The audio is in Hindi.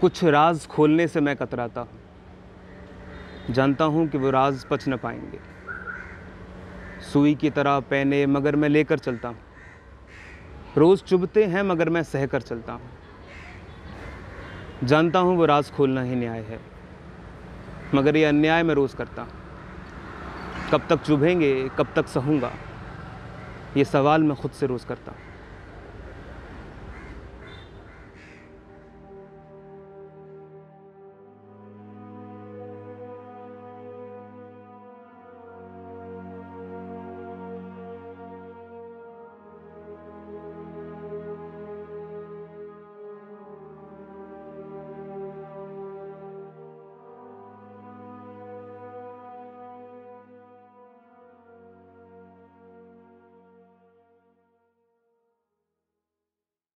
कुछ राज खोलने से मैं कतराता हूँ। जानता हूँ कि वो राज पच न पाएँगे। सुई की तरह पहने मगर मैं लेकर चलता हूँ। रोज़ चुभते हैं मगर मैं सह कर चलता हूँ। जानता हूँ वो राज खोलना ही न्याय है, मगर ये अन्याय मैं रोज़ करता हूँ। कब तक चुभेंगे, कब तक सहूँगा, ये सवाल मैं खुद से रोज़ करता हूँ।